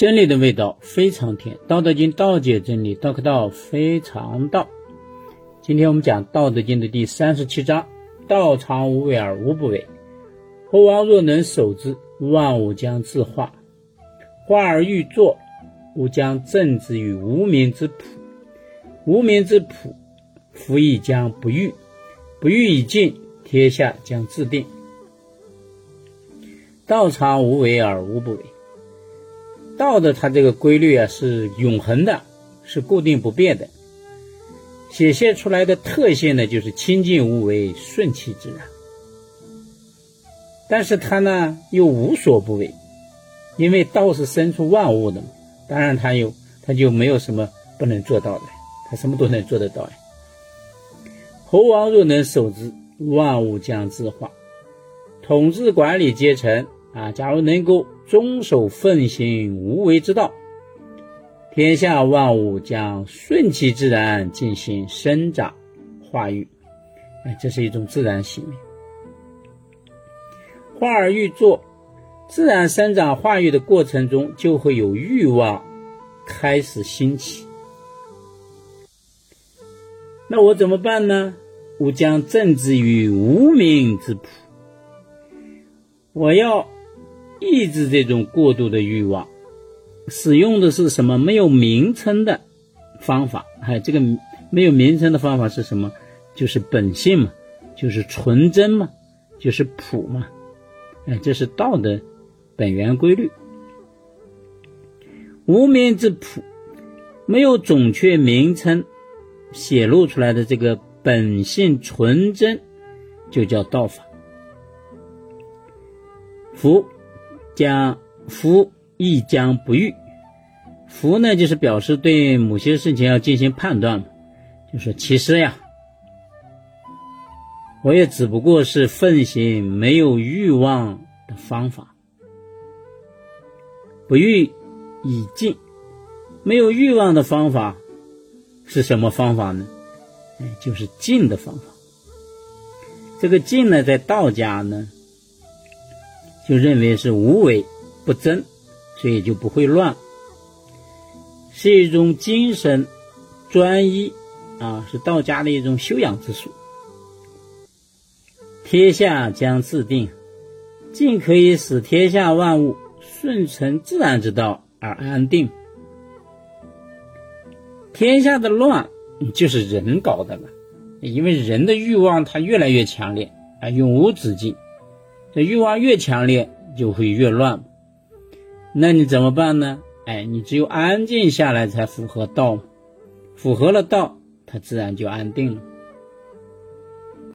真理的味道非常甜，《道德经》道解真理，道可道非常道。今天我们讲《道德经》的第三十七章：道常无为而无不为。猴王若能守之，万物将自化。化而欲作，吾将镇之于无名之朴。无名之朴，夫亦将不欲。不欲以尽，天下将自定。道常无为而无不为。道的它这个规律啊是永恒的，是固定不变的。显现出来的特性呢，就是清净无为，顺其自然。但是它呢又无所不为。因为道是生出万物的，当然他有，他就没有什么不能做到的，他什么都能做得到呀。猴王若能守之，万物将自化。统治管理阶层啊，假如能够遵守奉行无为之道，天下万物将顺其自然进行生长化育。哎，这是一种自然性命。化而欲作。自然生长化育的过程中，就会有欲望开始兴起。那我怎么办呢？吾将正之于无名之朴。我要抑制这种过度的欲望，使用的是什么没有名称的方法？哎，这个没有名称的方法是什么？就是本性嘛，就是纯真嘛，就是朴嘛。哎，这是道的。本源规律，无名之朴，没有准确名称显露出来的这个本性纯真，就叫道法。夫将夫亦将不欲，夫呢就是表示对某些事情要进行判断，就是其实呀，我也只不过是奉行没有欲望的方法。不欲以尽，没有欲望的方法是什么方法呢？就是静的方法。这个静呢，在道家呢，就认为是无为不争，所以就不会乱，是一种精神专一啊，是道家的一种修养之术。天下将自定，静可以使天下万物。顺承自然之道而安定，天下的乱就是人搞的了。因为人的欲望它越来越强烈啊，永无止境。这欲望越强烈，就会越乱。那你怎么办呢？哎，你只有安静下来才符合道，符合了道，它自然就安定了。